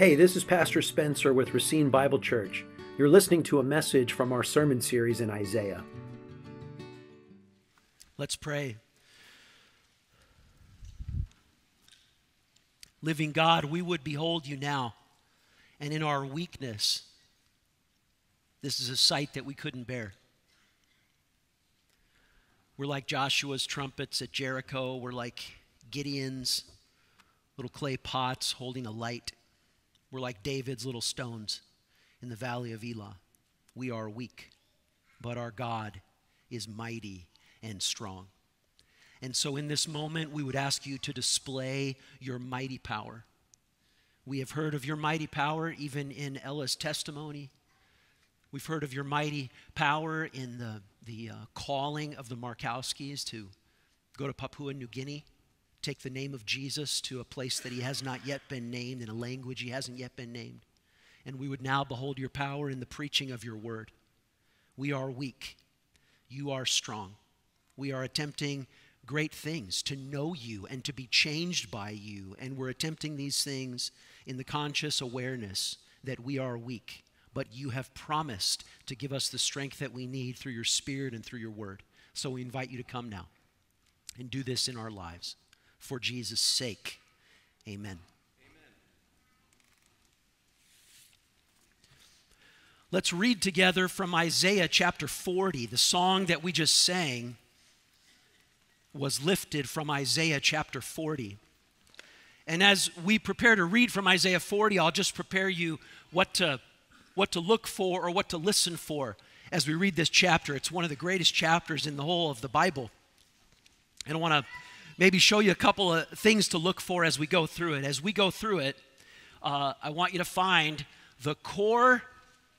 Hey, this is Pastor Spencer with Racine Bible Church. You're listening to a message from our sermon series in Isaiah. Let's pray. Living God, we would behold you now, and in our weakness, this is a sight that we couldn't bear. We're like Joshua's trumpets at Jericho. We're like Gideon's little clay pots holding a light. We're like David's little stones in the valley of Elah. We are weak, but our God is mighty and strong. And so, in this moment, we would ask you to display your mighty power. We have heard of your mighty power even in Ella's testimony. We've heard of your mighty power in the, the uh, calling of the Markowskis to go to Papua New Guinea, take the name of Jesus to a place that he has not yet been named, in a language he hasn't yet been named. And we would now behold your power in the preaching of your word. We are weak, you are strong. We are attempting great things to know you and to be changed by you. And we're attempting these things in the conscious awareness that we are weak but you have promised to give us the strength that we need through your Spirit and through your word. So we invite you to come now and do this in our lives for Jesus' sake. Amen. Let's read together from Isaiah chapter 40. The song that we just sang was lifted from Isaiah chapter 40. And as we prepare to read from Isaiah 40, I'll just prepare you what to what to look for or what to listen for as we read this chapter. It's one of the greatest chapters in the whole of the Bible. And I want to maybe show you a couple of things to look for as we go through it. As we go through it, uh, I want you to find the core,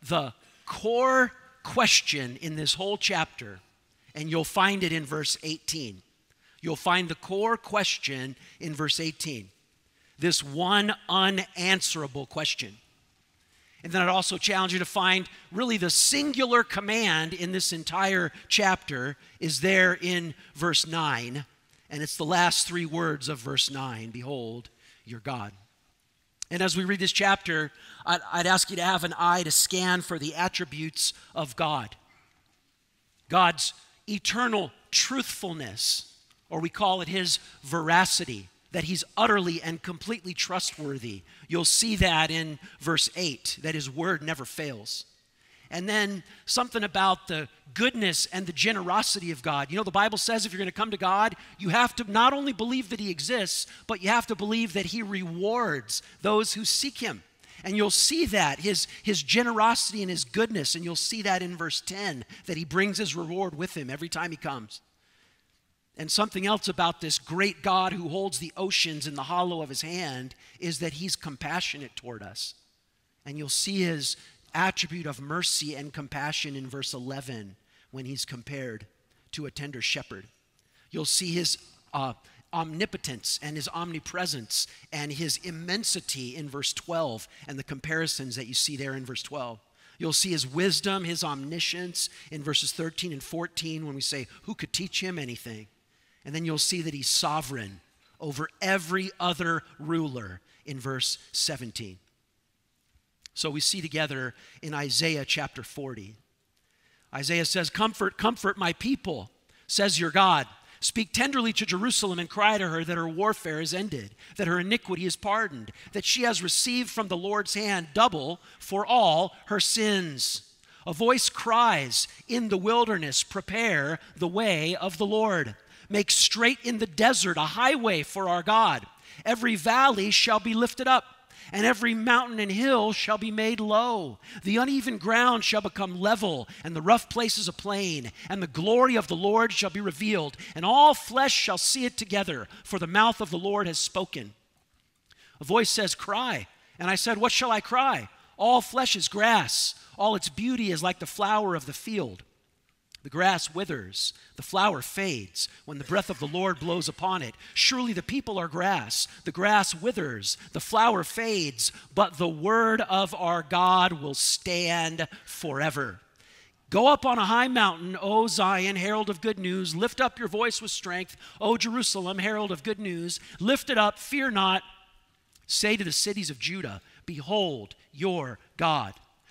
the core question in this whole chapter, and you'll find it in verse 18. You'll find the core question in verse 18. This one unanswerable question. And then I'd also challenge you to find really the singular command in this entire chapter is there in verse 9. And it's the last three words of verse 9 Behold, your God. And as we read this chapter, I'd, I'd, ask you to have an eye to scan for the attributes of God God's eternal truthfulness, or we call it his veracity that he's utterly and completely trustworthy. You'll see that in verse 8, that his word never fails. And then something about the goodness and the generosity of God. You know, the Bible says if you're going to come to God, you have to not only believe that he exists, but you have to believe that he rewards those who seek him. And you'll see that, his, his generosity and his goodness, and you'll see that in verse 10, that he brings his reward with him every time he comes. And something else about this great God who holds the oceans in the hollow of his hand is that he's compassionate toward us. And you'll see his attribute of mercy and compassion in verse 11 when he's compared to a tender shepherd. You'll see his uh, omnipotence and his omnipresence and his immensity in verse 12 and the comparisons that you see there in verse 12. You'll see his wisdom, his omniscience in verses 13 and 14 when we say, Who could teach him anything? And then you'll see that he's sovereign over every other ruler in verse 17. So we see together in Isaiah chapter 40. Isaiah says, Comfort, comfort my people, says your God. Speak tenderly to Jerusalem and cry to her that her warfare is ended, that her iniquity is pardoned, that she has received from the Lord's hand double for all her sins. A voice cries, In the wilderness, prepare the way of the Lord Make straight in the desert a highway for our God. Every valley shall be lifted up, and every mountain and hill shall be made low. The uneven ground shall become level, and the rough places a plain, and the glory of the Lord shall be revealed, and all flesh shall see it together, for the mouth of the Lord has spoken. A voice says, Cry. And I said, What shall I cry? All flesh is grass, all its beauty is like the flower of the field. The grass withers, the flower fades when the breath of the Lord blows upon it. Surely the people are grass. The grass withers, the flower fades, but the word of our God will stand forever. Go up on a high mountain, O Zion, herald of good news. Lift up your voice with strength, O Jerusalem, herald of good news. Lift it up, fear not. Say to the cities of Judah, Behold your God.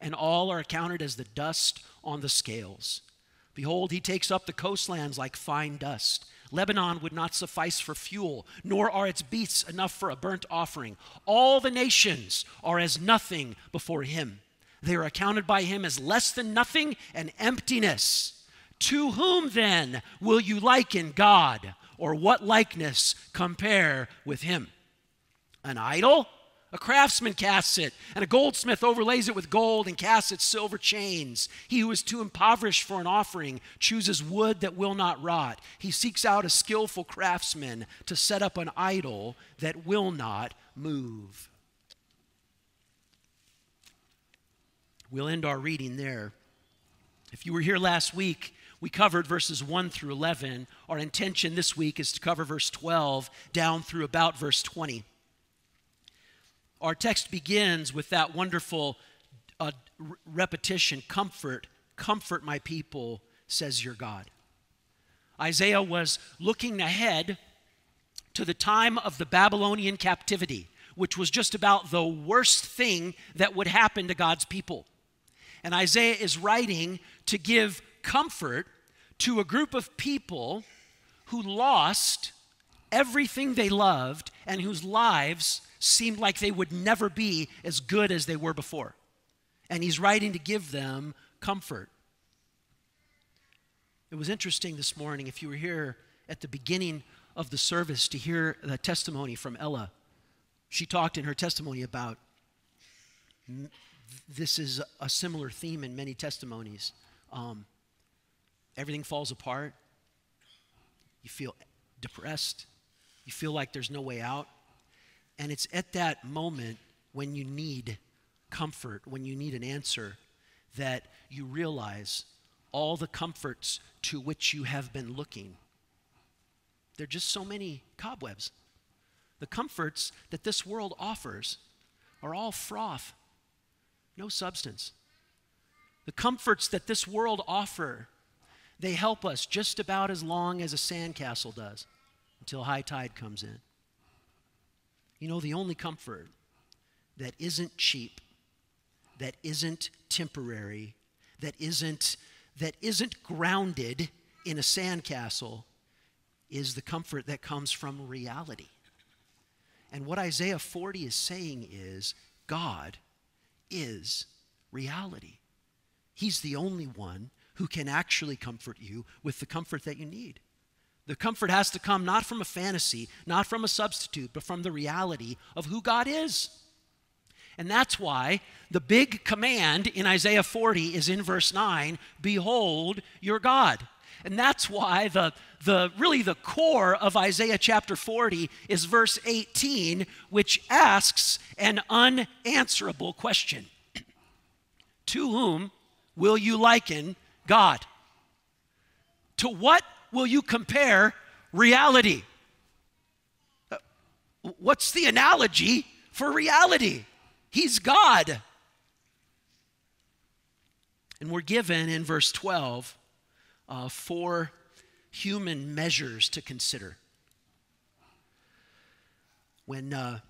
and all are accounted as the dust on the scales. Behold, he takes up the coastlands like fine dust. Lebanon would not suffice for fuel, nor are its beasts enough for a burnt offering. All the nations are as nothing before him. They are accounted by him as less than nothing and emptiness. To whom then will you liken God, or what likeness compare with him? An idol? A craftsman casts it, and a goldsmith overlays it with gold and casts its silver chains. He who is too impoverished for an offering chooses wood that will not rot. He seeks out a skillful craftsman to set up an idol that will not move. We'll end our reading there. If you were here last week, we covered verses 1 through 11. Our intention this week is to cover verse 12 down through about verse 20. Our text begins with that wonderful uh, repetition comfort, comfort my people, says your God. Isaiah was looking ahead to the time of the Babylonian captivity, which was just about the worst thing that would happen to God's people. And Isaiah is writing to give comfort to a group of people who lost everything they loved and whose lives seemed like they would never be as good as they were before. And he's writing to give them comfort. It was interesting this morning, if you were here at the beginning of the service, to hear the testimony from Ella. She talked in her testimony about this is a similar theme in many testimonies. Um, everything falls apart. You feel depressed. You feel like there's no way out. And it's at that moment when you need comfort, when you need an answer, that you realize all the comforts to which you have been looking. There are just so many cobwebs. The comforts that this world offers are all froth, no substance. The comforts that this world offer, they help us just about as long as a sandcastle does until high tide comes in. You know, the only comfort that isn't cheap, that isn't temporary, that isn't, that isn't grounded in a sandcastle is the comfort that comes from reality. And what Isaiah 40 is saying is God is reality. He's the only one who can actually comfort you with the comfort that you need. The comfort has to come not from a fantasy, not from a substitute, but from the reality of who God is. And that's why the big command in Isaiah 40 is in verse 9 Behold your God. And that's why the, the really the core of Isaiah chapter 40 is verse 18, which asks an unanswerable question To whom will you liken God? To what will you compare reality? Uh, what's the analogy for reality? He's God. And we're given in verse 12 uh, four human measures to consider. When, uh,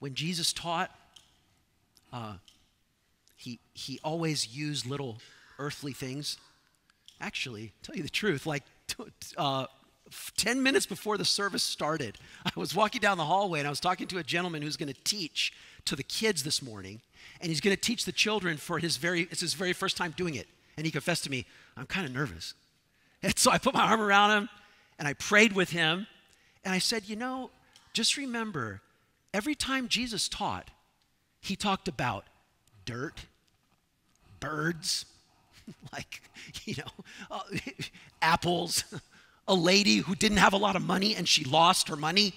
when Jesus taught, uh, he, he always used little earthly things Actually, tell you the truth, like uh, 10 minutes before the service started, I was walking down the hallway and I was talking to a gentleman who's going to teach to the kids this morning. And he's going to teach the children for his very, it's his very first time doing it. And he confessed to me, I'm kind of nervous. And so I put my arm around him and I prayed with him. And I said, You know, just remember, every time Jesus taught, he talked about dirt, birds, like, you know, uh, apples, a lady who didn't have a lot of money and she lost her money.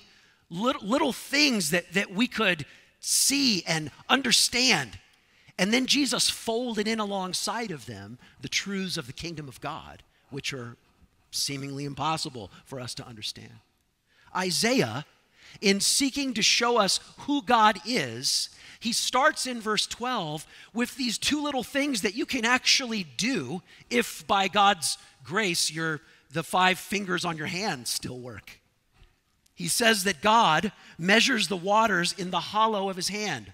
Little, little things that, that we could see and understand. And then Jesus folded in alongside of them the truths of the kingdom of God, which are seemingly impossible for us to understand. Isaiah, in seeking to show us who God is, he starts in verse 12 with these two little things that you can actually do if by God's grace your the five fingers on your hand still work. He says that God measures the waters in the hollow of his hand.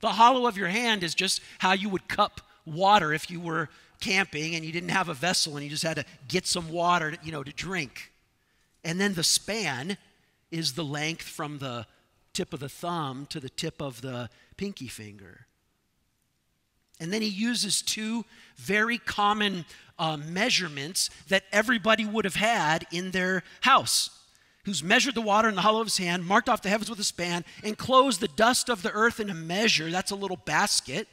The hollow of your hand is just how you would cup water if you were camping and you didn't have a vessel and you just had to get some water, you know, to drink. And then the span is the length from the tip of the thumb to the tip of the pinky finger. And then he uses two very common uh, measurements that everybody would have had in their house. Who's measured the water in the hollow of his hand, marked off the heavens with a span, enclosed the dust of the earth in a measure, that's a little basket,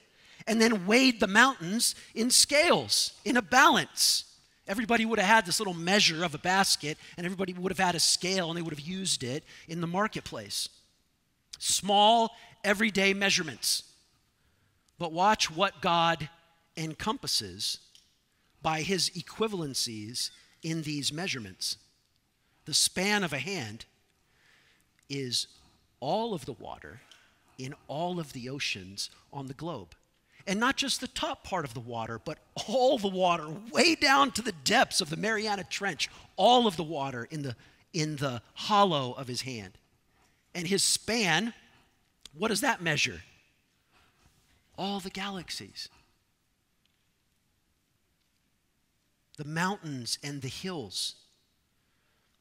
and then weighed the mountains in scales, in a balance. Everybody would have had this little measure of a basket, and everybody would have had a scale, and they would have used it in the marketplace. Small, everyday measurements. But watch what God encompasses by his equivalencies in these measurements. The span of a hand is all of the water in all of the oceans on the globe. And not just the top part of the water, but all the water, way down to the depths of the Mariana Trench, all of the water in the, in the hollow of his hand. And his span, what does that measure? All the galaxies. The mountains and the hills.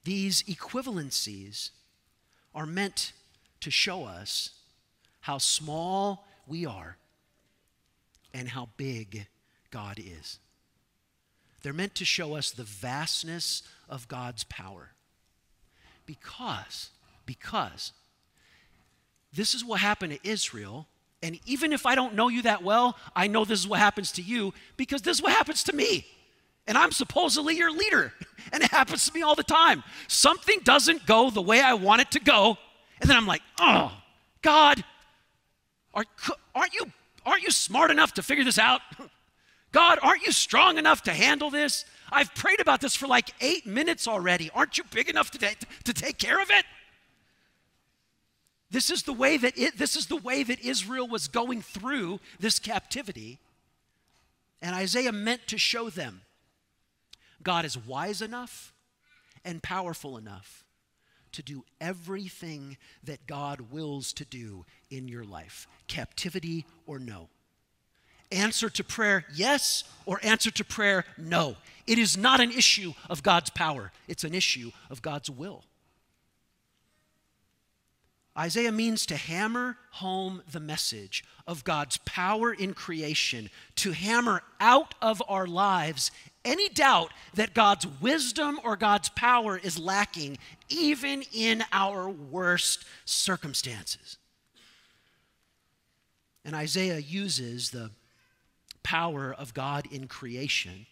These equivalencies are meant to show us how small we are and how big God is. They're meant to show us the vastness of God's power. Because, because this is what happened to Israel. And even if I don't know you that well, I know this is what happens to you because this is what happens to me. And I'm supposedly your leader. And it happens to me all the time. Something doesn't go the way I want it to go. And then I'm like, oh, God, are, aren't you Aren't you smart enough to figure this out? God, aren't you strong enough to handle this? I've prayed about this for like eight minutes already. Aren't you big enough to, to take care of it? This is the way that it, this is the way that Israel was going through this captivity. And Isaiah meant to show them God is wise enough and powerful enough to do everything that God wills to do in your life, captivity or no. Answer to prayer, yes, or answer to prayer, no. It is not an issue of God's power, it's an issue of God's will. Isaiah means to hammer home the message of God's power in creation, to hammer out of our lives any doubt that God's wisdom or God's power is lacking, even in our worst circumstances. And Isaiah uses the power of God in creation,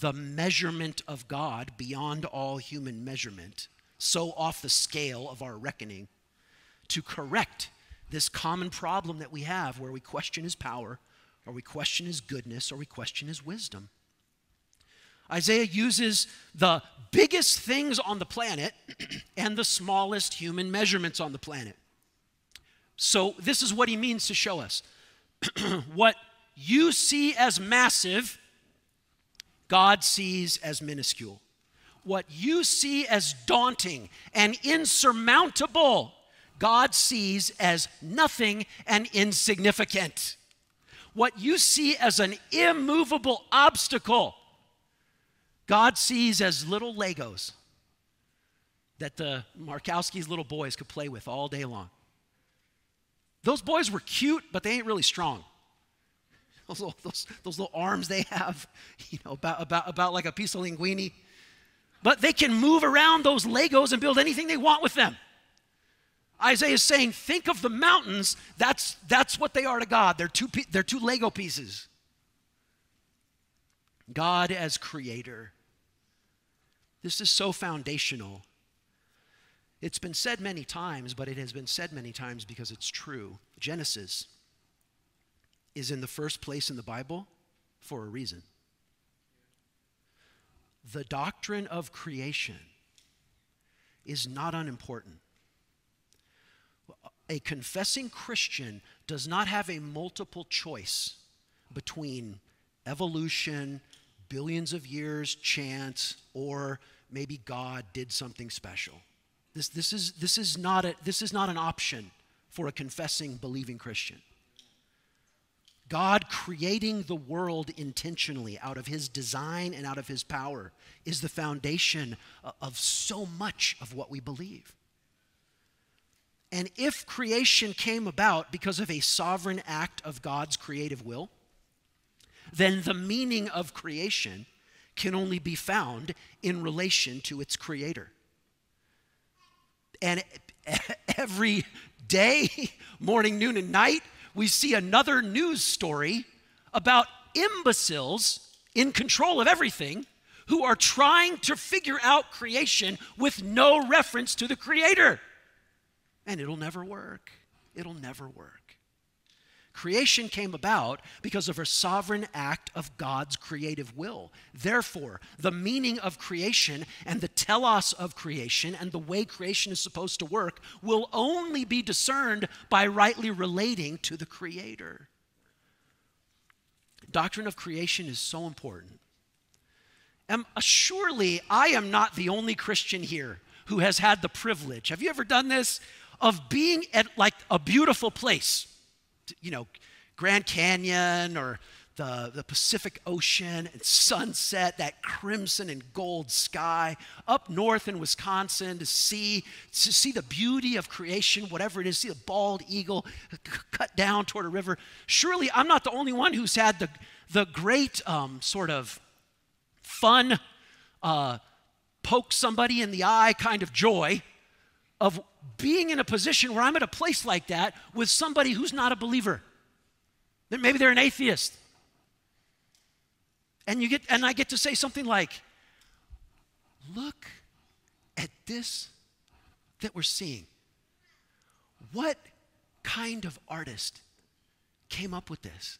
the measurement of God beyond all human measurement, so off the scale of our reckoning, to correct this common problem that we have where we question his power, or we question his goodness, or we question his wisdom. Isaiah uses the biggest things on the planet and the smallest human measurements on the planet. So, this is what he means to show us. what you see as massive, God sees as minuscule. What you see as daunting and insurmountable, God sees as nothing and insignificant. What you see as an immovable obstacle, God sees as little Legos that the Markowski's little boys could play with all day long. Those boys were cute, but they ain't really strong. Those little, those, those little arms they have, you know, about, about, about like a piece of linguine. But they can move around those Legos and build anything they want with them. Isaiah is saying, think of the mountains. That's, that's what they are to God. They're two, they're two Lego pieces. God as creator. This is so foundational. It's been said many times, but it has been said many times because it's true. Genesis is in the first place in the Bible for a reason. The doctrine of creation is not unimportant. A confessing Christian does not have a multiple choice between evolution, billions of years, chance, or maybe God did something special. This, this, is, this, is not a, this is not an option for a confessing, believing Christian. God creating the world intentionally out of his design and out of his power is the foundation of so much of what we believe. And if creation came about because of a sovereign act of God's creative will, then the meaning of creation can only be found in relation to its creator. And every day, morning, noon, and night, we see another news story about imbeciles in control of everything who are trying to figure out creation with no reference to the Creator. And it'll never work. It'll never work. Creation came about because of a sovereign act of God's creative will. Therefore, the meaning of creation and the telos of creation and the way creation is supposed to work will only be discerned by rightly relating to the Creator. Doctrine of creation is so important. And uh, surely I am not the only Christian here who has had the privilege. Have you ever done this? Of being at like a beautiful place you know, Grand Canyon or the, the Pacific Ocean and sunset, that crimson and gold sky, up north in Wisconsin to see, to see the beauty of creation, whatever it is, see the bald eagle cut down toward a river. Surely I'm not the only one who's had the, the great um, sort of fun, uh, poke somebody in the eye kind of joy of being in a position where I'm at a place like that with somebody who's not a believer. Maybe they're an atheist. And you get and I get to say something like, look at this that we're seeing. What kind of artist came up with this?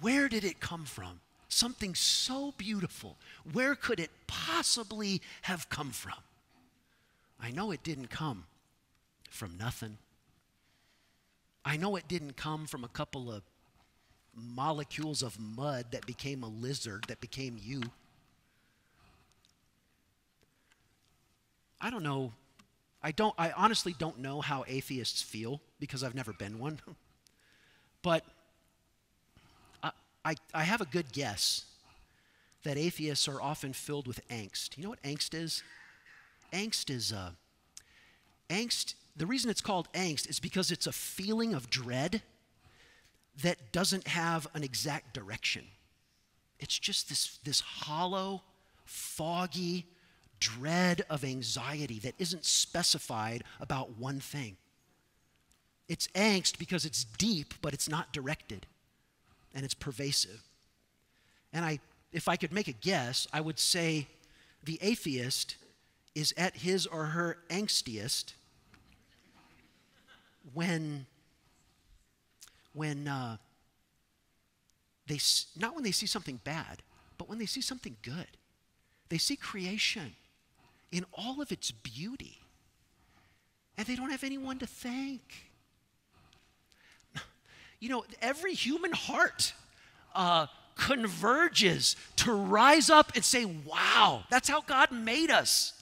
Where did it come from? Something so beautiful. Where could it possibly have come from? I know it didn't come from nothing. I know it didn't come from a couple of molecules of mud that became a lizard that became you. I don't know. I don't I honestly don't know how atheists feel because I've never been one. but I, I, I have a good guess that atheists are often filled with angst. You know what angst is? Angst is uh, angst. The reason it's called angst is because it's a feeling of dread that doesn't have an exact direction. It's just this, this hollow, foggy dread of anxiety that isn't specified about one thing. It's angst because it's deep, but it's not directed, and it's pervasive. And I, if I could make a guess, I would say the atheist is at his or her angstiest when when uh, they not when they see something bad but when they see something good. They see creation in all of its beauty and they don't have anyone to thank. You know every human heart uh, converges to rise up and say wow that's how god made us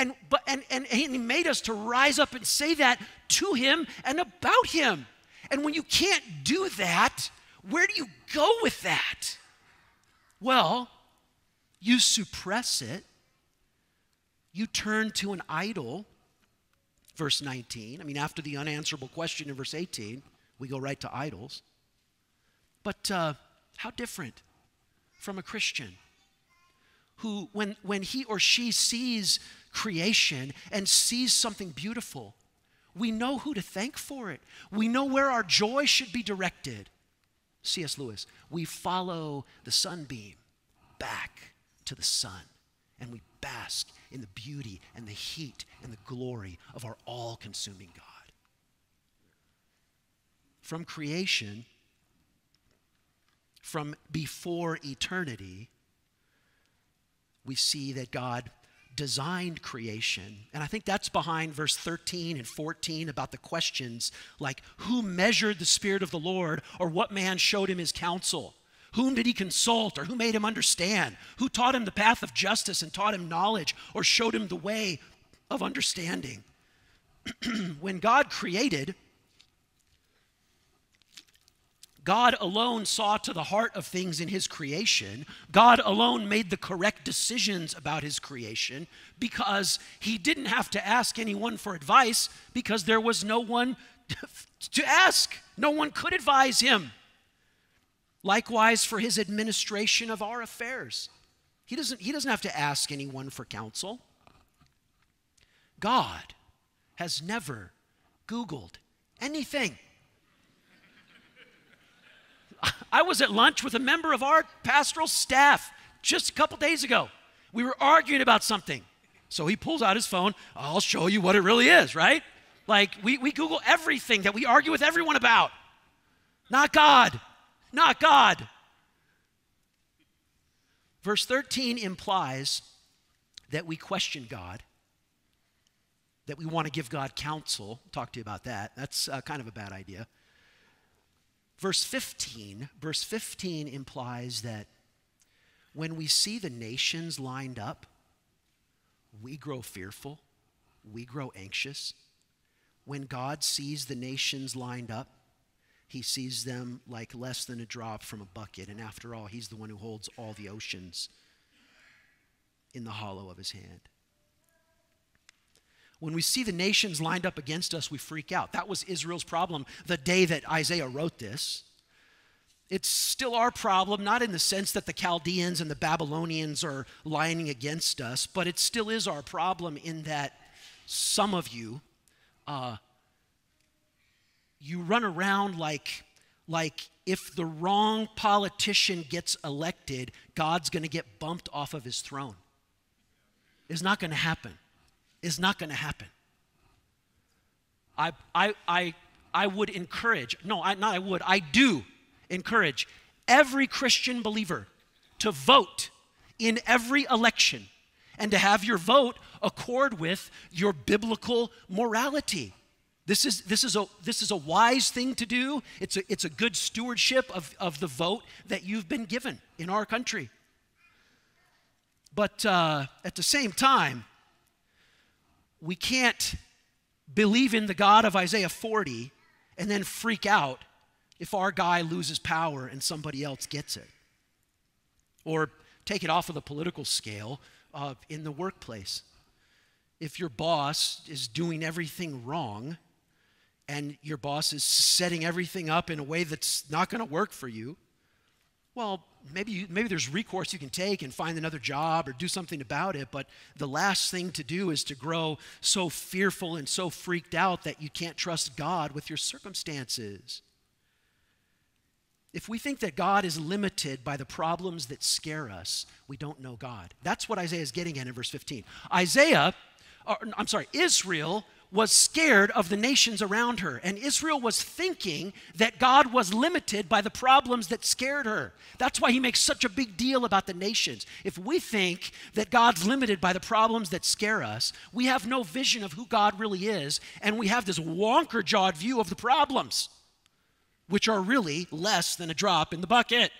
and, but, and, and, and he made us to rise up and say that to him and about him. And when you can't do that, where do you go with that? Well, you suppress it. You turn to an idol, verse 19. I mean, after the unanswerable question in verse 18, we go right to idols. But uh, how different from a Christian who, when, when he or she sees creation and sees something beautiful, We know who to thank for it. We know where our joy should be directed. C.S. Lewis, we follow the sunbeam back to the sun and we bask in the beauty and the heat and the glory of our all consuming God. From creation, from before eternity, we see that God designed creation. And I think that's behind verse 13 and 14 about the questions like who measured the Spirit of the Lord or what man showed him his counsel? Whom did he consult or who made him understand? Who taught him the path of justice and taught him knowledge or showed him the way of understanding? when God created, God alone saw to the heart of things in his creation. God alone made the correct decisions about his creation because he didn't have to ask anyone for advice because there was no one to ask. No one could advise him. Likewise, for his administration of our affairs, he doesn't, he doesn't have to ask anyone for counsel. God has never Googled anything. I was at lunch with a member of our pastoral staff just a couple days ago. We were arguing about something. So he pulls out his phone. I'll show you what it really is, right? Like we, we Google everything that we argue with everyone about. Not God not God. Verse 13 implies that we question God, that we want to give God counsel. Talk to you about that. That's uh, kind of a bad idea. Verse 15, verse 15 implies that when we see the nations lined up, we grow fearful, we grow anxious. When God sees the nations lined up, he sees them like less than a drop from a bucket. And after all, he's the one who holds all the oceans in the hollow of his hand. When we see the nations lined up against us, we freak out. That was Israel's problem the day that Isaiah wrote this. It's still our problem, not in the sense that the Chaldeans and the Babylonians are lining against us, but it still is our problem in that some of you uh, you run around like, like if the wrong politician gets elected, God's going to get bumped off of his throne. It's not going to happen. It's not going to happen. I, I, I, I would encourage, no, I, not I would, I do encourage every Christian believer to vote in every election and to have your vote accord with your biblical morality. This is, this is, a, this is a wise thing to do. It's a, it's a good stewardship of, of the vote that you've been given in our country. But uh, at the same time, we can't believe in the God of Isaiah 40 and then freak out if our guy loses power and somebody else gets it. Or take it off of the political scale uh, in the workplace. If your boss is doing everything wrong, and your boss is setting everything up in a way that's not going to work for you, well, maybe, you, maybe there's recourse you can take and find another job or do something about it. But the last thing to do is to grow so fearful and so freaked out that you can't trust God with your circumstances. If we think that God is limited by the problems that scare us, we don't know God. That's what Isaiah is getting at in verse 15. Isaiah, or, I'm sorry, Israel was scared of the nations around her. And Israel was thinking that God was limited by the problems that scared her. That's why he makes such a big deal about the nations. If we think that God's limited by the problems that scare us, we have no vision of who God really is, and we have this wonker jawed view of the problems, which are really less than a drop in the bucket.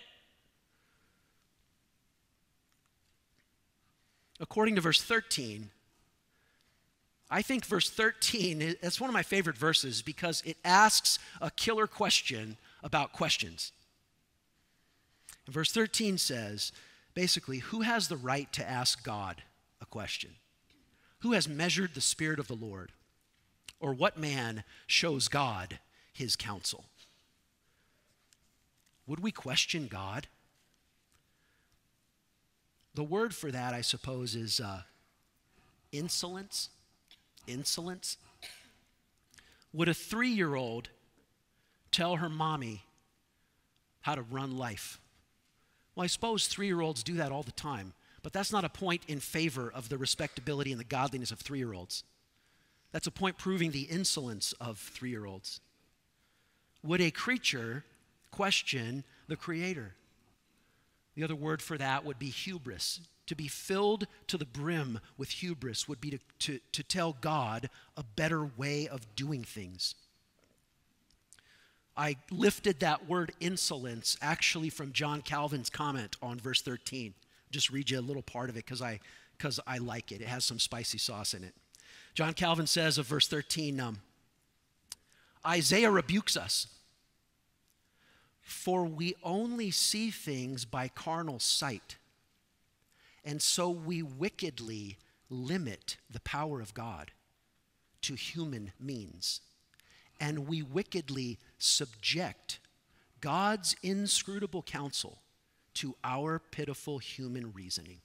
According to verse 13, I think verse 13, that's one of my favorite verses because it asks a killer question about questions. Verse 13 says, basically, who has the right to ask God a question? Who has measured the Spirit of the Lord? Or what man shows God his counsel? Would we question God? The word for that, I suppose, is uh, insolence insolence. would a three year old tell her mommy how to run life? Well, I suppose three year olds do that all the time, but that's not a point in favor of the respectability and the godliness of three year olds. That's a point proving the insolence of three year olds. Would a creature question the Creator? The other word for that would be hubris. To be filled to the brim with hubris would be to, to, to tell God a better way of doing things. I lifted that word insolence actually from John Calvin's comment on verse 13. Just read you a little part of it because I, cause I like it. It has some spicy sauce in it. John Calvin says of verse 13 um, Isaiah rebukes us. For we only see things by carnal sight and so we wickedly limit the power of God to human means. And we wickedly subject God's inscrutable counsel to our pitiful human reasoning.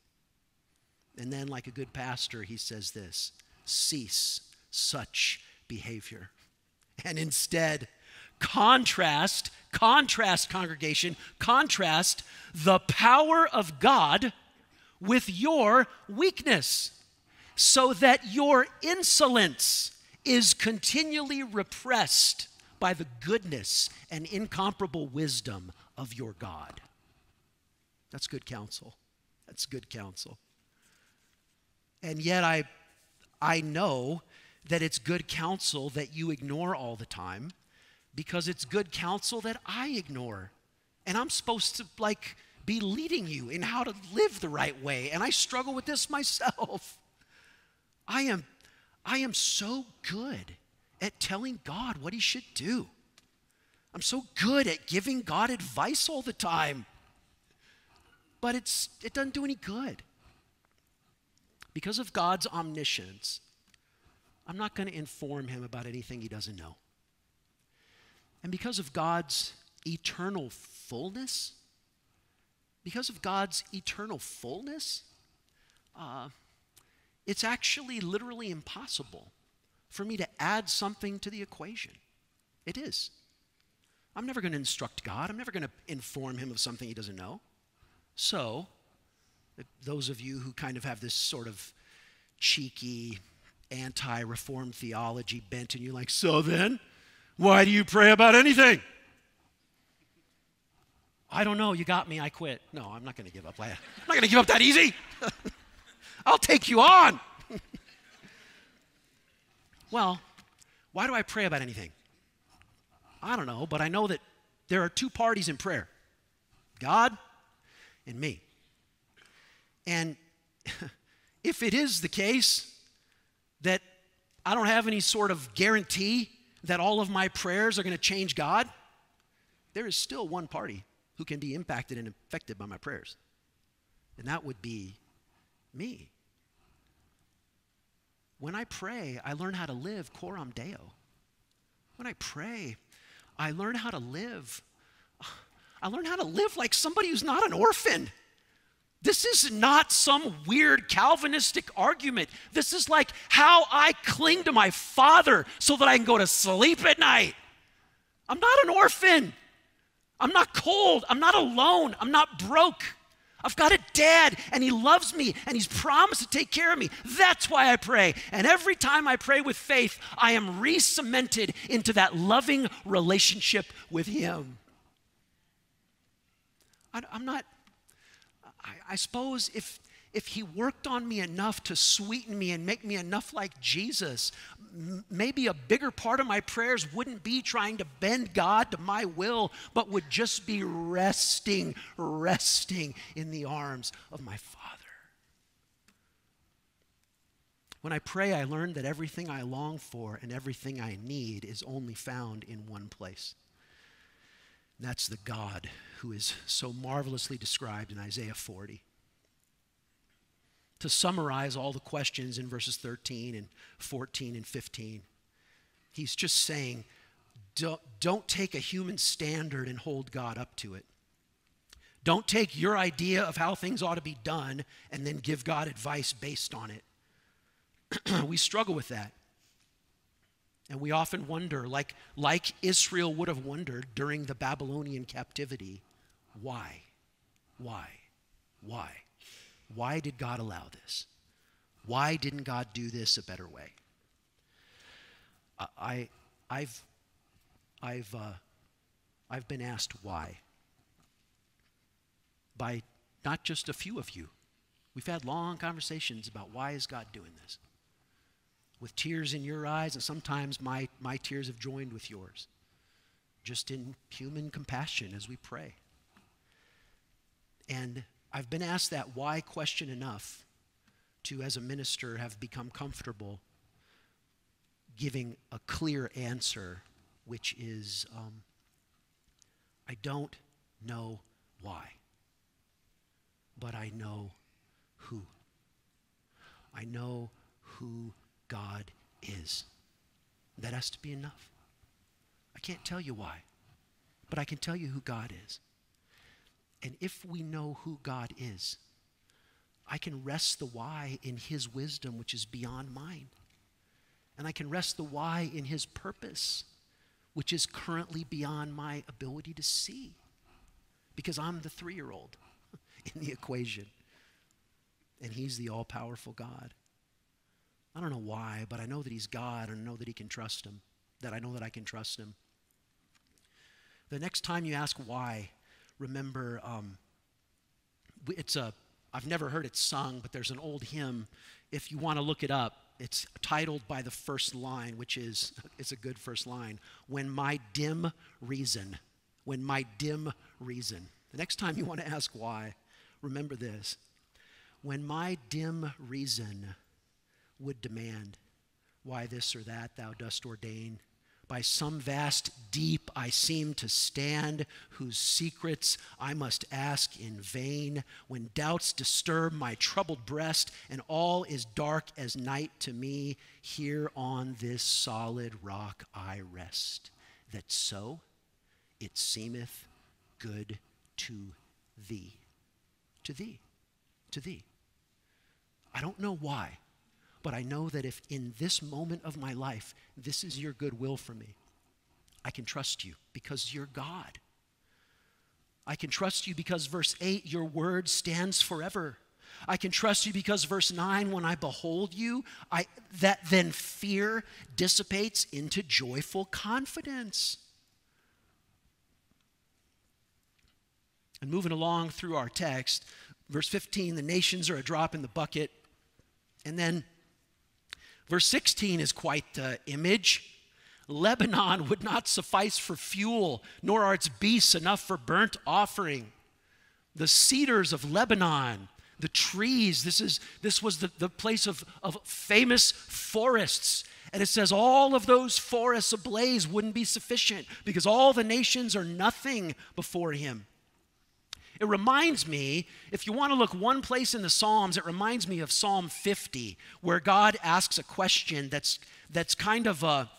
And then, like a good pastor, he says this cease such behavior. And instead, contrast, contrast, congregation, contrast the power of God with your weakness, so that your insolence is continually repressed by the goodness and incomparable wisdom of your God. That's good counsel. That's good counsel. And yet, I, I know that it's good counsel that you ignore all the time because it's good counsel that I ignore. And I'm supposed to, like, be leading you in how to live the right way. And I struggle with this myself. I am, I am so good at telling God what he should do. I'm so good at giving God advice all the time. But it's, it doesn't do any good. Because of God's omniscience, I'm not going to inform him about anything he doesn't know. And because of God's eternal fullness, because of God's eternal fullness, uh, it's actually literally impossible for me to add something to the equation. It is. I'm never going to instruct God, I'm never going to inform him of something he doesn't know. So, those of you who kind of have this sort of cheeky, anti reform theology bent, and you're like, so then, why do you pray about anything? I don't know, you got me, I quit. No, I'm not going to give up. I'm not going to give up that easy. I'll take you on. well, why do I pray about anything? I don't know, but I know that there are two parties in prayer God and me. And if it is the case that I don't have any sort of guarantee that all of my prayers are going to change God, there is still one party who can be impacted and affected by my prayers. And that would be me. When I pray, I learn how to live coram deo. When I pray, I learn how to live. I learn how to live like somebody who's not an orphan. This is not some weird Calvinistic argument. This is like how I cling to my father so that I can go to sleep at night. I'm not an orphan. I'm not cold. I'm not alone. I'm not broke. I've got a dad and he loves me and he's promised to take care of me. That's why I pray. And every time I pray with faith, I am re cemented into that loving relationship with him. I, am not, I, I suppose if, if he worked on me enough to sweeten me and make me enough like Jesus, maybe a bigger part of my prayers wouldn't be trying to bend God to my will, but would just be resting, resting in the arms of my Father. When I pray, I learn that everything I long for and everything I need is only found in one place. That's the God who is so marvelously described in Isaiah 40 to summarize all the questions in verses 13 and 14 and 15. He's just saying, don't, don't take a human standard and hold God up to it. Don't take your idea of how things ought to be done and then give God advice based on it. we struggle with that. And we often wonder, like, like Israel would have wondered during the Babylonian captivity, why? Why? Why? Why did God allow this? Why didn't God do this a better way? I, I've, I've, uh, I've been asked why by not just a few of you. We've had long conversations about why is God doing this? With tears in your eyes, and sometimes my, my tears have joined with yours, just in human compassion as we pray. And I've been asked that why question enough to, as a minister, have become comfortable giving a clear answer, which is um, I don't know why, but I know who. I know who God is. That has to be enough. I can't tell you why, but I can tell you who God is. And if we know who God is, I can rest the why in His wisdom, which is beyond mine. And I can rest the why in His purpose, which is currently beyond my ability to see. Because I'm the three year old in the equation. And He's the all powerful God. I don't know why, but I know that He's God and I know that He can trust Him, that I know that I can trust Him. The next time you ask why, remember um, it's a, I've never heard it sung, but there's an old hymn. If you want to look it up, it's titled by the first line, which is, it's a good first line. When my dim reason, when my dim reason. The next time you want to ask why, remember this. When my dim reason would demand why this or that thou dost ordain, by some vast deep I seem to stand, whose secrets I must ask in vain. When doubts disturb my troubled breast, and all is dark as night to me, here on this solid rock I rest, that so it seemeth good to thee. To thee. To thee. I don't know why. But I know that if in this moment of my life, this is your goodwill for me, I can trust you because you're God. I can trust you because verse 8, your word stands forever. I can trust you because verse 9, when I behold you, I, that then fear dissipates into joyful confidence. And moving along through our text, verse 15, the nations are a drop in the bucket. And then Verse 16 is quite the image. Lebanon would not suffice for fuel, nor are its beasts enough for burnt offering. The cedars of Lebanon, the trees, this, is, this was the, the place of, of famous forests. And it says all of those forests ablaze wouldn't be sufficient because all the nations are nothing before him. It reminds me, if you want to look one place in the Psalms, it reminds me of Psalm 50, where God asks a question that's, that's kind of a,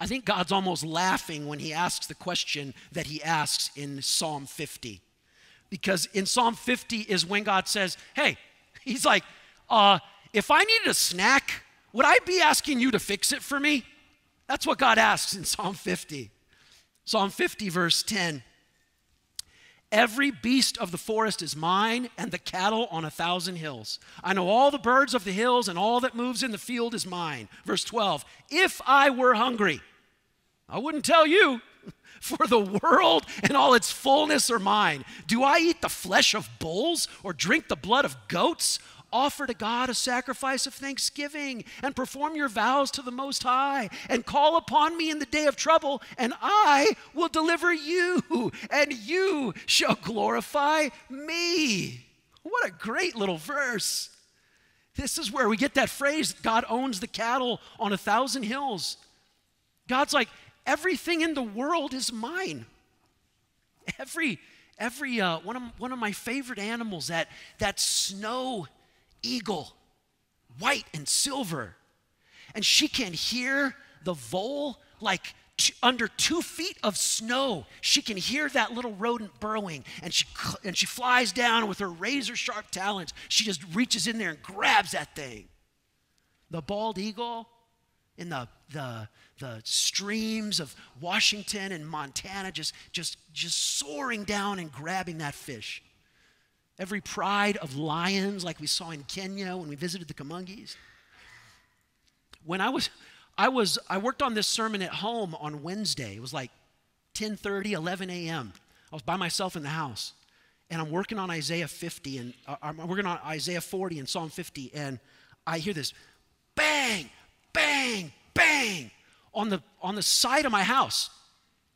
I think God's almost laughing when he asks the question that he asks in Psalm 50. Because in Psalm 50 is when God says, Hey, he's like, uh, if I needed a snack, would I be asking you to fix it for me? That's what God asks in Psalm 50. Psalm 50, verse 10. Every beast of the forest is mine, and the cattle on a thousand hills. I know all the birds of the hills, and all that moves in the field is mine. Verse 12 If I were hungry, I wouldn't tell you, for the world and all its fullness are mine. Do I eat the flesh of bulls or drink the blood of goats? Offer to God a sacrifice of thanksgiving and perform your vows to the Most High and call upon me in the day of trouble, and I will deliver you, and you shall glorify me. What a great little verse. This is where we get that phrase God owns the cattle on a thousand hills. God's like, everything in the world is mine. Every, every uh, one, of, one of my favorite animals, that, that snow eagle, white and silver. And she can hear the vole like t- under two feet of snow. She can hear that little rodent burrowing, and she, and she flies down with her razor sharp talons. She just reaches in there and grabs that thing. The bald eagle in the the, the streams of Washington and Montana just, just, just soaring down and grabbing that fish. Every pride of lions, like we saw in Kenya when we visited the Kamungis. When I was, I was, I worked on this sermon at home on Wednesday. It was like 10:30, 11 a.m. I was by myself in the house, and I'm working on Isaiah 50, and uh, I'm working on Isaiah 40 and Psalm 50, and I hear this bang, bang, bang on the, on the side of my house.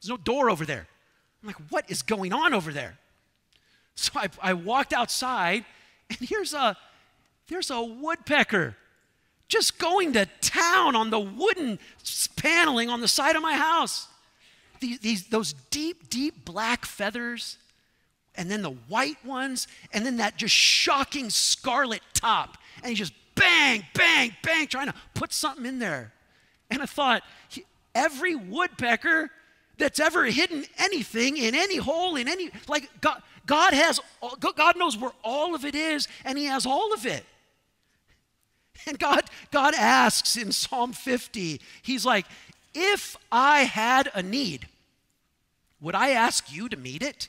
There's no door over there. I'm like, what is going on over there? So I, I walked outside, and here's a, there's a woodpecker just going to town on the wooden paneling on the side of my house. These, these, those deep, deep black feathers, and then the white ones, and then that just shocking scarlet top. And he just bang, bang, bang, trying to put something in there. And I thought, every woodpecker that's ever hidden anything in any hole, in any, like God, God has, God knows where all of it is, and He has all of it. And God, God asks in Psalm 50, He's like, if I had a need, would I ask you to meet it?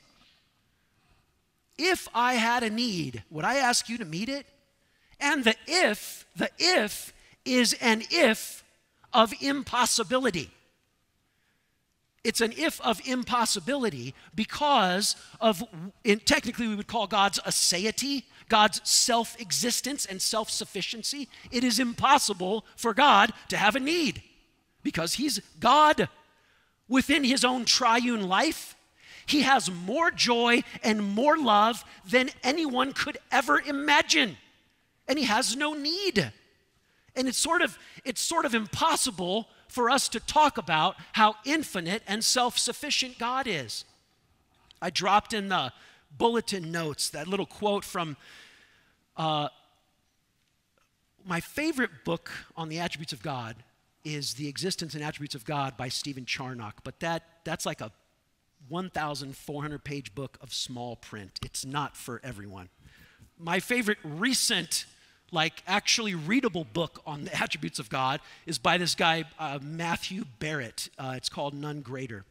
If I had a need, would I ask you to meet it? And the if, the if is an if of impossibility. It's an if of impossibility because of, in, technically, we would call God's aseity, God's self existence and self sufficiency. It is impossible for God to have a need because He's God within His own triune life. He has more joy and more love than anyone could ever imagine. And He has no need. And it's sort of, it's sort of impossible for us to talk about how infinite and self sufficient God is. I dropped in the bulletin notes that little quote from uh, my favorite book on the attributes of God is The Existence and Attributes of God by Stephen Charnock, but that, that's like a 1,400 page book of small print. It's not for everyone. My favorite recent like actually readable book on the attributes of God is by this guy, uh, Matthew Barrett. Uh, it's called None Greater.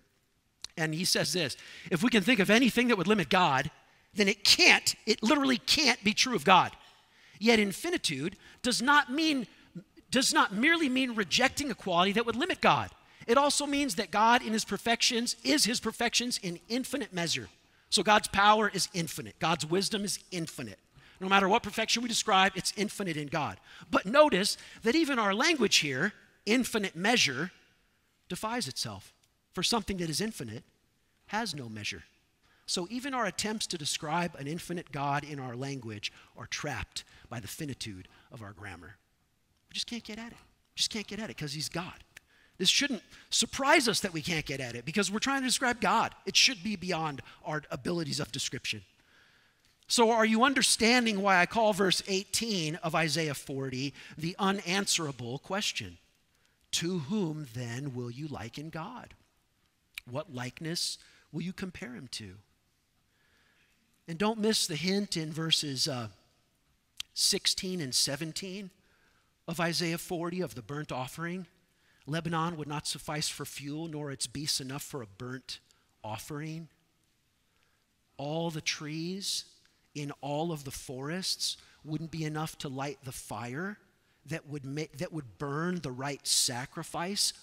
And he says this if we can think of anything that would limit God, then it can't, it literally can't be true of God. Yet infinitude does not mean, does not merely mean rejecting a quality that would limit God. It also means that God in his perfections is his perfections in infinite measure. So God's power is infinite. God's wisdom is infinite. No matter what perfection we describe, it's infinite in God. But notice that even our language here, infinite measure, defies itself. For something that is infinite has no measure. So even our attempts to describe an infinite God in our language are trapped by the finitude of our grammar. We just can't get at it. We just can't get at it because He's God. This shouldn't surprise us that we can't get at it because we're trying to describe God. It should be beyond our abilities of description. So, are you understanding why I call verse 18 of Isaiah 40 the unanswerable question? To whom then will you liken God? What likeness will you compare him to? And don't miss the hint in verses uh, 16 and 17 of Isaiah 40 of the burnt offering. Lebanon would not suffice for fuel, nor its beasts enough for a burnt offering. All the trees in all of the forests wouldn't be enough to light the fire that would, make, that would burn the right sacrifice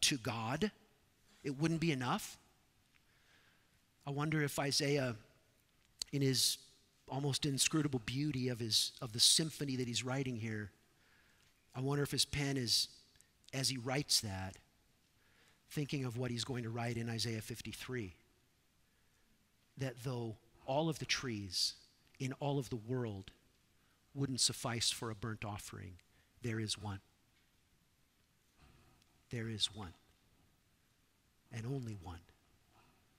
to God. It wouldn't be enough. I wonder if Isaiah, in his almost inscrutable beauty of, his, of the symphony that he's writing here, I wonder if his pen is, as he writes that, thinking of what he's going to write in Isaiah 53. That though all of the trees in all of the world wouldn't suffice for a burnt offering. There is one. There is one. And only one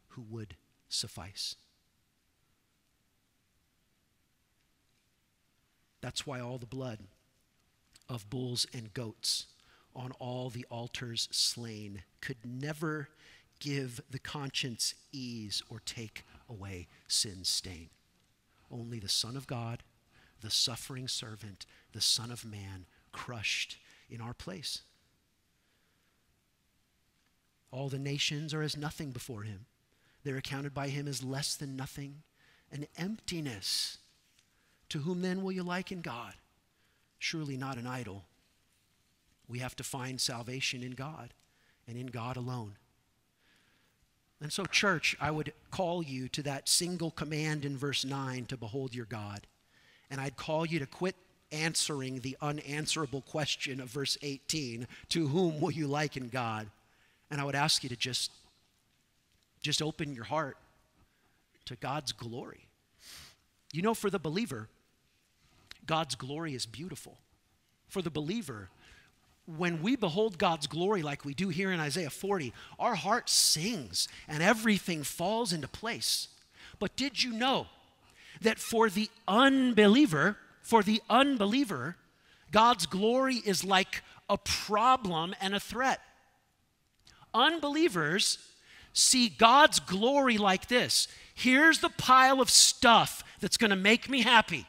who would suffice. That's why all the blood of bulls and goats on all the altars slain could never give the conscience ease or take away sin's stain. Only the Son of God, the suffering servant, the Son of Man, crushed in our place. All the nations are as nothing before him. They're accounted by him as less than nothing, an emptiness. To whom then will you liken God? Surely not an idol. We have to find salvation in God and in God alone. And so, church, I would call you to that single command in verse 9 to behold your God. And I'd call you to quit answering the unanswerable question of verse 18 to whom will you liken God? And I would ask you to just, just open your heart to God's glory. You know, for the believer, God's glory is beautiful. For the believer, when we behold God's glory like we do here in Isaiah 40, our heart sings and everything falls into place. But did you know that for the unbeliever, for the unbeliever, God's glory is like a problem and a threat? Unbelievers see God's glory like this here's the pile of stuff that's going to make me happy.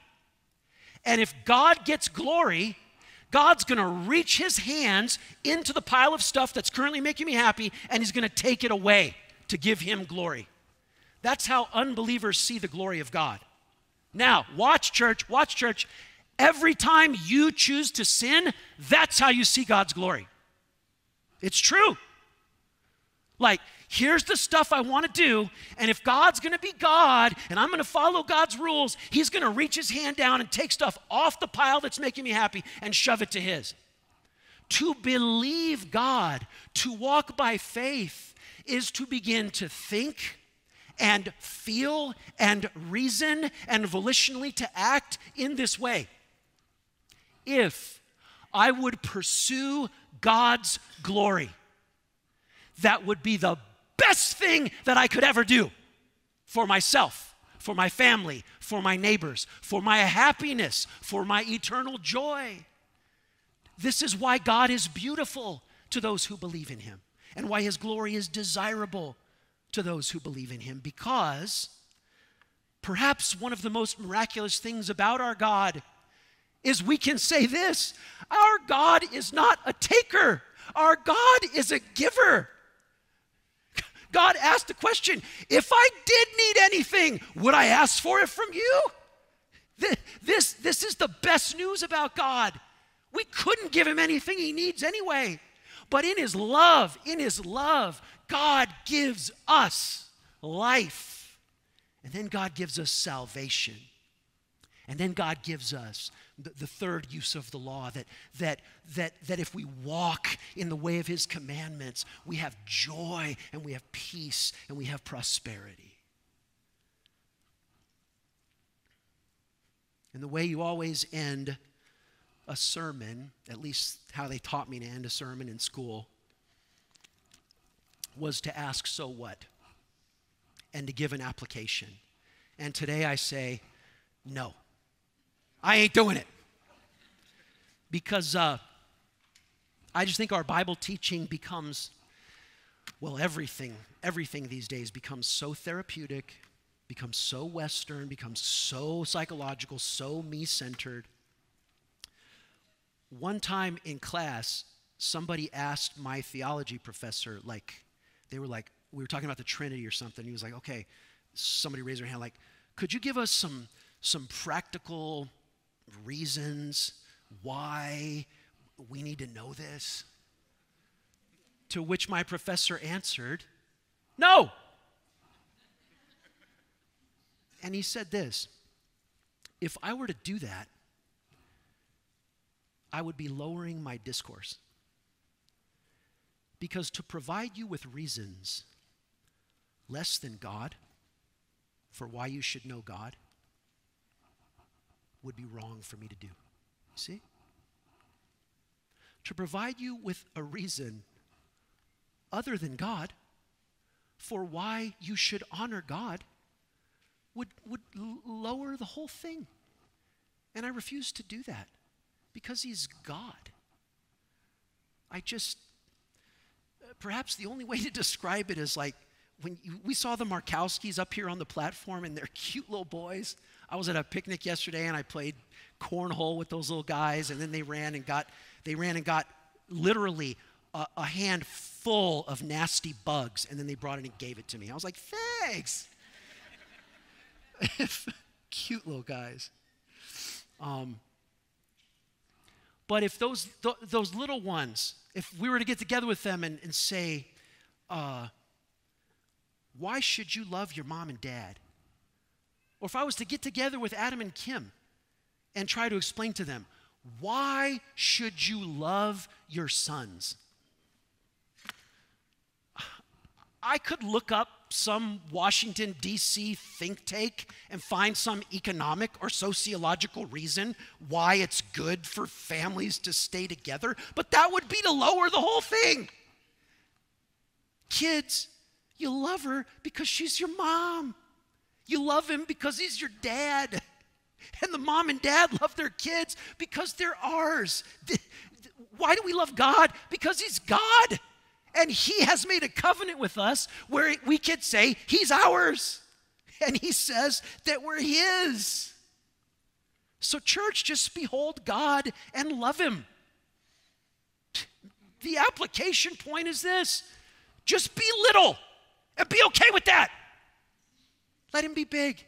And if God gets glory, God's going to reach his hands into the pile of stuff that's currently making me happy and he's going to take it away to give him glory. That's how unbelievers see the glory of God. Now, watch church, watch church. Every time you choose to sin, that's how you see God's glory. It's true. Like, here's the stuff I want to do, and if God's going to be God and I'm going to follow God's rules, He's going to reach His hand down and take stuff off the pile that's making me happy and shove it to His. To believe God, to walk by faith, is to begin to think and feel and reason and volitionally to act in this way. If I would pursue God's glory, that would be the best thing that I could ever do for myself, for my family, for my neighbors, for my happiness, for my eternal joy. This is why God is beautiful to those who believe in Him and why His glory is desirable to those who believe in Him because perhaps one of the most miraculous things about our God is we can say this our God is not a taker, our God is a giver. God asked the question if I did need anything, would I ask for it from you? This, this is the best news about God. We couldn't give him anything he needs anyway. But in his love, in his love, God gives us life. And then God gives us salvation. And then God gives us the, third use of the law that, that, that, that if we walk in the way of his commandments, we have joy and we have peace and we have prosperity. And the way you always end a sermon, at least how they taught me to end a sermon in school, was to ask, so what? And to give an application. And today I say, no. I ain't doing it. Because uh, I just think our Bible teaching becomes, well, everything, everything these days becomes so therapeutic, becomes so Western, becomes so psychological, so me centered. One time in class, somebody asked my theology professor, like, they were like, we were talking about the Trinity or something. He was like, okay, somebody raised their hand, like, could you give us some, some practical reasons why we need to know this? To which my professor answered, No. And he said this If I were to do that, I would be lowering my discourse. Because to provide you with reasons less than God for why you should know God would be wrong for me to do. See? To provide you with a reason other than God for why you should honor God would, would lower the whole thing. And I refuse to do that because He's God. I just, uh, perhaps the only way to describe it is like when you, we saw the Markowskis up here on the platform and they're cute little boys. I was at a picnic yesterday and I played cornhole with those little guys, and then they ran and got they ran and got literally a, a hand full of nasty bugs, and then they brought it and gave it to me. I was like, thanks. Cute little guys. Um, but if those, th- those little ones, if we were to get together with them and, and say, uh, why should you love your mom and dad? Or if I was to get together with Adam and Kim and try to explain to them, why should you love your sons? I could look up some Washington, D.C. think tank and find some economic or sociological reason why it's good for families to stay together, but that would be to lower the whole thing. Kids, you love her because she's your mom. You love him because he's your dad. And the mom and dad love their kids because they're ours. Why do we love God? Because he's God. And he has made a covenant with us where we could say he's ours. And he says that we're his. So, church, just behold God and love him. The application point is this just be little and be okay with that. Let him be big.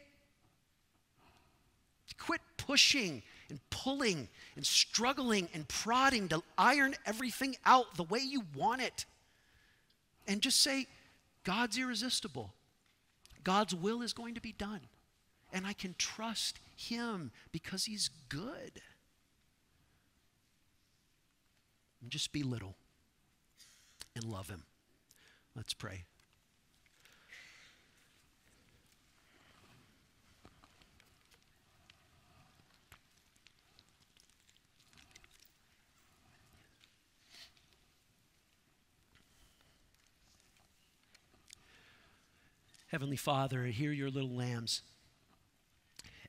Quit pushing and pulling and struggling and prodding to iron everything out the way you want it. And just say, God's irresistible. God's will is going to be done. And I can trust Him because He's good. And just be little and love Him. Let's pray. Heavenly Father, hear your little lambs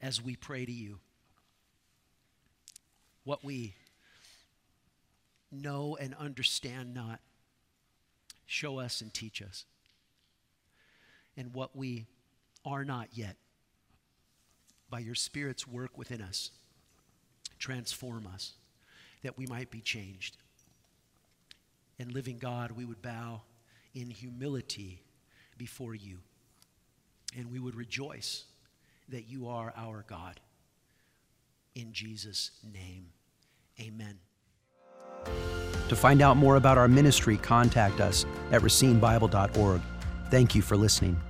as we pray to you. What we know and understand not, show us and teach us. And what we are not yet, by your Spirit's work within us, transform us that we might be changed. And living God, we would bow in humility before you and we would rejoice that you are our God. In Jesus' name, amen. To find out more about our ministry, contact us at racinebible.org. Thank you for listening.